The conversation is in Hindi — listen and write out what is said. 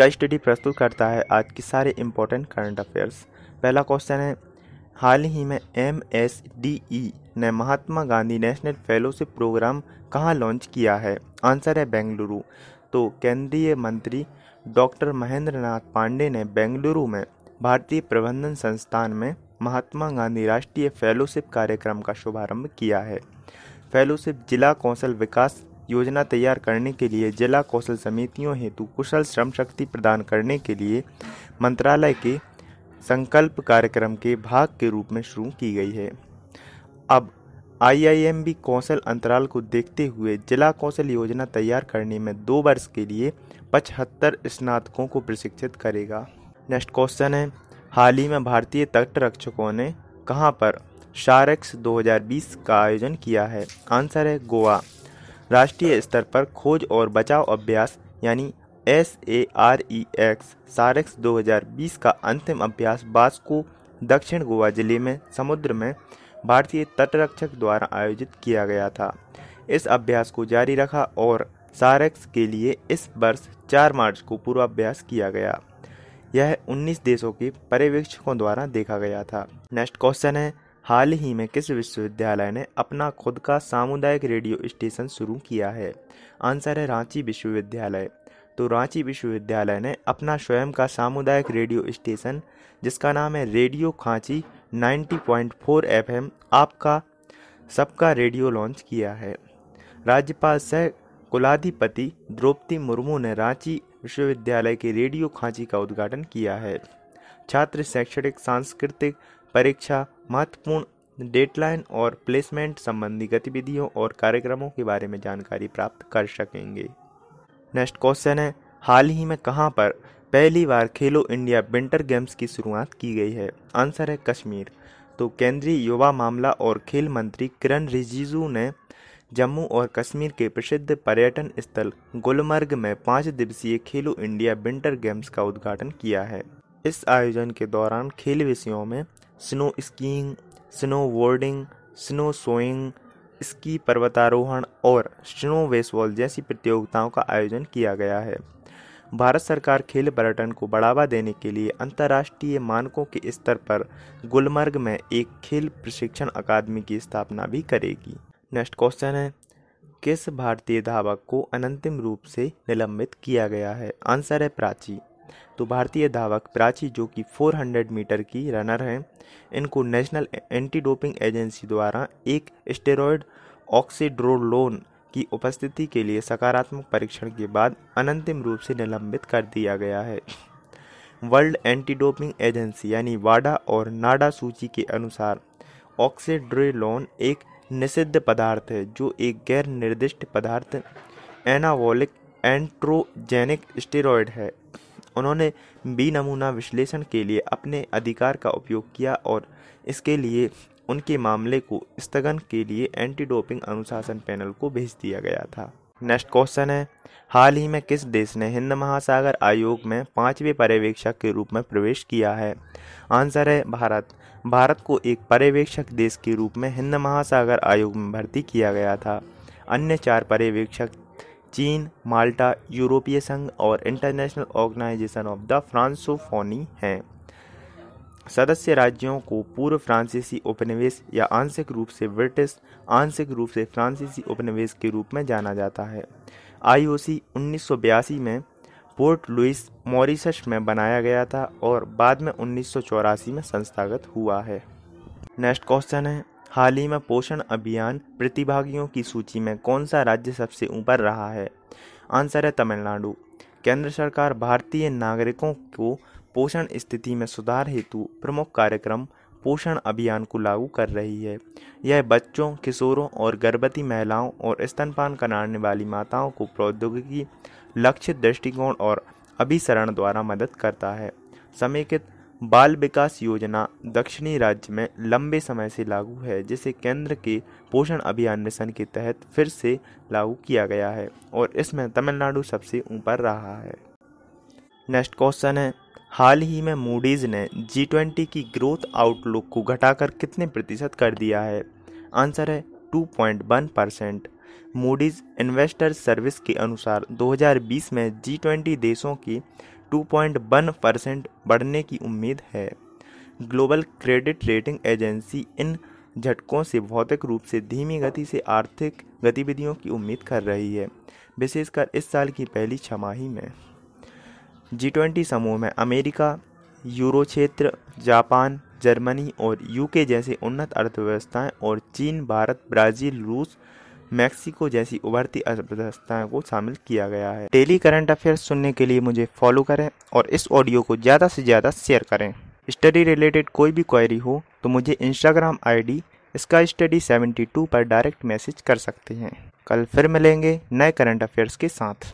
का स्टडी प्रस्तुत करता है आज की सारे इम्पोर्टेंट करंट अफेयर्स पहला क्वेश्चन है, हाल ही में एम एस डी ई ने Mahatma Gandhi national fellowship programme कहाँ लॉन्च किया है? आंसर है बेंगलुरु तो केंद्रीय मंत्री डॉक्टर महेंद्र नाथ पांडे ने बेंगलुरु में भारतीय प्रबंधन संस्थान में महात्मा गांधी राष्ट्रीय फेलोशिप कार्यक्रम का शुभारंभ किया है। फेलोशिप जिला कौशल विकास योजना तैयार करने के लिए जिला कौशल समितियों हेतु कुशल श्रम शक्ति प्रदान करने के लिए मंत्रालय के संकल्प कार्यक्रम के भाग के रूप में शुरू की गई है। अब आईआईएमबी कौशल अंतराल को देखते हुए जिला कौशल योजना तैयार करने में दो वर्ष के लिए पचहत्तर स्नातकों को प्रशिक्षित करेगा। नेक्स्ट क्वेश्चन है, हाल ही में भारतीय तटरक्षकों ने कहाँ पर शारेक्स 2020 का आयोजन किया है? आंसर है गोवा। राष्ट्रीय स्तर पर खोज और बचाव अभ्यास, यानी S A R E X SAREX 2020 का अंतिम अभ्यास बास्को दक्षिण गोवा ज़िले में समुद्र में भारतीय तटरक्षक द्वारा आयोजित किया गया था। इस अभ्यास को जारी रखा और सारेक्स के लिए इस वर्ष 4 मार्च को पूर्वाभ्यास किया गया। यह 19 देशों के पर्यवेक्षकों द्वारा देखा गया था। नेक्स्ट क्वेश्चन है हाल ही में किस विश्वविद्यालय ने अपना खुद का सामुदायिक रेडियो स्टेशन शुरू किया है? आंसर है रांची विश्वविद्यालय। तो रांची विश्वविद्यालय ने अपना स्वयं का सामुदायिक रेडियो स्टेशन, जिसका नाम है रेडियो खांची 90.4 एफएम, आपका, सबका रेडियो लॉन्च किया है। राज्यपाल सह कुलाधिपति द्रौपदी मुर्मू ने रांची विश्वविद्यालय के रेडियो खांची का उद्घाटन किया है। छात्र शैक्षणिक, सांस्कृतिक परीक्षा, महत्वपूर्ण डेटलाइन और प्लेसमेंट संबंधी गतिविधियों और कार्यक्रमों के बारे में जानकारी प्राप्त कर सकेंगे। नेक्स्ट क्वेश्चन है, हाल ही में कहाँ पर पहली बार खेलो इंडिया विंटर गेम्स की शुरुआत की गई है? आंसर है कश्मीर। तो केंद्रीय युवा मामला और खेल मंत्री किरण रिजिजू ने जम्मू और कश्मीर के प्रसिद्ध पर्यटन स्थल गुलमर्ग में पाँच दिवसीय खेलो इंडिया विंटर गेम्स का उद्घाटन किया है। इस आयोजन के दौरान खेल विषयों में snow skiing, snow boarding snow shoeing, ski पर्वतारोहण और स्नो बेसबॉल जैसी प्रतियोगिताओं का आयोजन किया गया है। भारत सरकार खेल पर्यटन को बढ़ावा देने के लिए अंतर्राष्ट्रीय मानकों के स्तर पर गुलमर्ग में एक खेल प्रशिक्षण अकादमी की स्थापना भी करेगी। नेक्स्ट क्वेश्चन है, किस भारतीय धावक को अनंतिम रूप से निलंबित किया गया है? आंसर है प्राची। तो भारतीय धावक प्राची, जो कि 400 मीटर की रनर हैं, इनको नेशनल एंटी डोपिंग एजेंसी द्वारा एक स्टेरॉयड ऑक्सीड्रोलोन की उपस्थिति के लिए सकारात्मक परीक्षण के बाद अनंतिम रूप से निलंबित कर दिया गया है। वर्ल्ड एंटी डोपिंग एजेंसी यानी वाडा और नाडा सूची के अनुसार ऑक्सीड्रोलोन एक निषिद्ध पदार्थ है, जो एक गैर निर्दिष्ट पदार्थ एनावोलिक एंट्रोजेनिक स्टेरॉयड है। उन्होंने बी नमूना विश्लेषण के लिए अपने अधिकार का उपयोग किया और इसके लिए उनके मामले को स्थगन के लिए एंटी डोपिंग अनुशासन पैनल को भेज दिया गया था। नेक्स्ट क्वेश्चन है, हाल ही में किस देश ने हिंद महासागर आयोग में पाँचवें पर्यवेक्षक के रूप में प्रवेश किया है? आंसर है, भारत। भारत को एक पर्यवेक्षक देश के रूप में हिंद महासागर आयोग में भर्ती किया गया था। अन्य चार पर्यवेक्षक चीन, माल्टा, यूरोपीय संघ और International Organisation of the Francophonie हैं। सदस्य राज्यों को पूर्व फ्रांसीसी उपनिवेश या आंशिक रूप से ब्रिटिश, आंशिक रूप से फ्रांसीसी उपनिवेश के रूप में जाना जाता है। आईओसी उन्नीस सौ बयासी में पोर्ट लुइस मॉरिशस में बनाया गया था और बाद में उन्नीस सौ चौरासी में संस्थागत हुआ है। नेक्स्ट क्वेश्चन है हाल ही में पोषण अभियान प्रतिभागियों की सूची में कौन सा राज्य सबसे ऊपर रहा है? आंसर है तमिलनाडु। केंद्र सरकार भारतीय नागरिकों को पोषण स्थिति में सुधार हेतु प्रमुख कार्यक्रम पोषण अभियान को लागू कर रही है। यह बच्चों, किशोरों और गर्भवती महिलाओं और स्तनपान कराने वाली माताओं को प्रौद्योगिकी लक्षित दृष्टिकोण और अभिसरण द्वारा मदद करता है। समेकित बाल विकास योजना दक्षिणी राज्य में लंबे समय से लागू है, जिसे केंद्र के पोषण अभियान मिशन के तहत फिर से लागू किया गया है और इसमें तमिलनाडु सबसे ऊपर रहा है। नेक्स्ट क्वेश्चन है, हाल ही में मूडीज ने जी ट्वेंटी की ग्रोथ आउटलुक को घटाकर कितने प्रतिशत कर दिया है? आंसर है 2.1 परसेंट मूडीज इन्वेस्टर सर्विस के अनुसार 2020 में जी ट्वेंटी देशों की 2.1 परसेंट बढ़ने की उम्मीद है। ग्लोबल क्रेडिट रेटिंग एजेंसी इन झटकों से भौतिक रूप से धीमी गति से आर्थिक गतिविधियों की उम्मीद कर रही है, विशेषकर इस साल की पहली छमाही में। जी ट्वेंटी समूह में अमेरिका, यूरो क्षेत्र, जापान, जर्मनी और यूके जैसे उन्नत अर्थव्यवस्थाएँ और चीन, भारत, ब्राज़ील, रूस मैक्सिको जैसी उभरती अर्थव्यवस्थाओं को शामिल किया गया है। डेली करंट अफेयर्स सुनने के लिए मुझे फॉलो करें और इस ऑडियो को ज़्यादा से ज़्यादा शेयर करें। स्टडी रिलेटेड कोई भी क्वेरी हो तो मुझे इंस्टाग्राम आईडी इसका स्टडी 72 पर डायरेक्ट मैसेज कर सकते हैं। कल फिर मिलेंगे नए करंट अफेयर्स के साथ।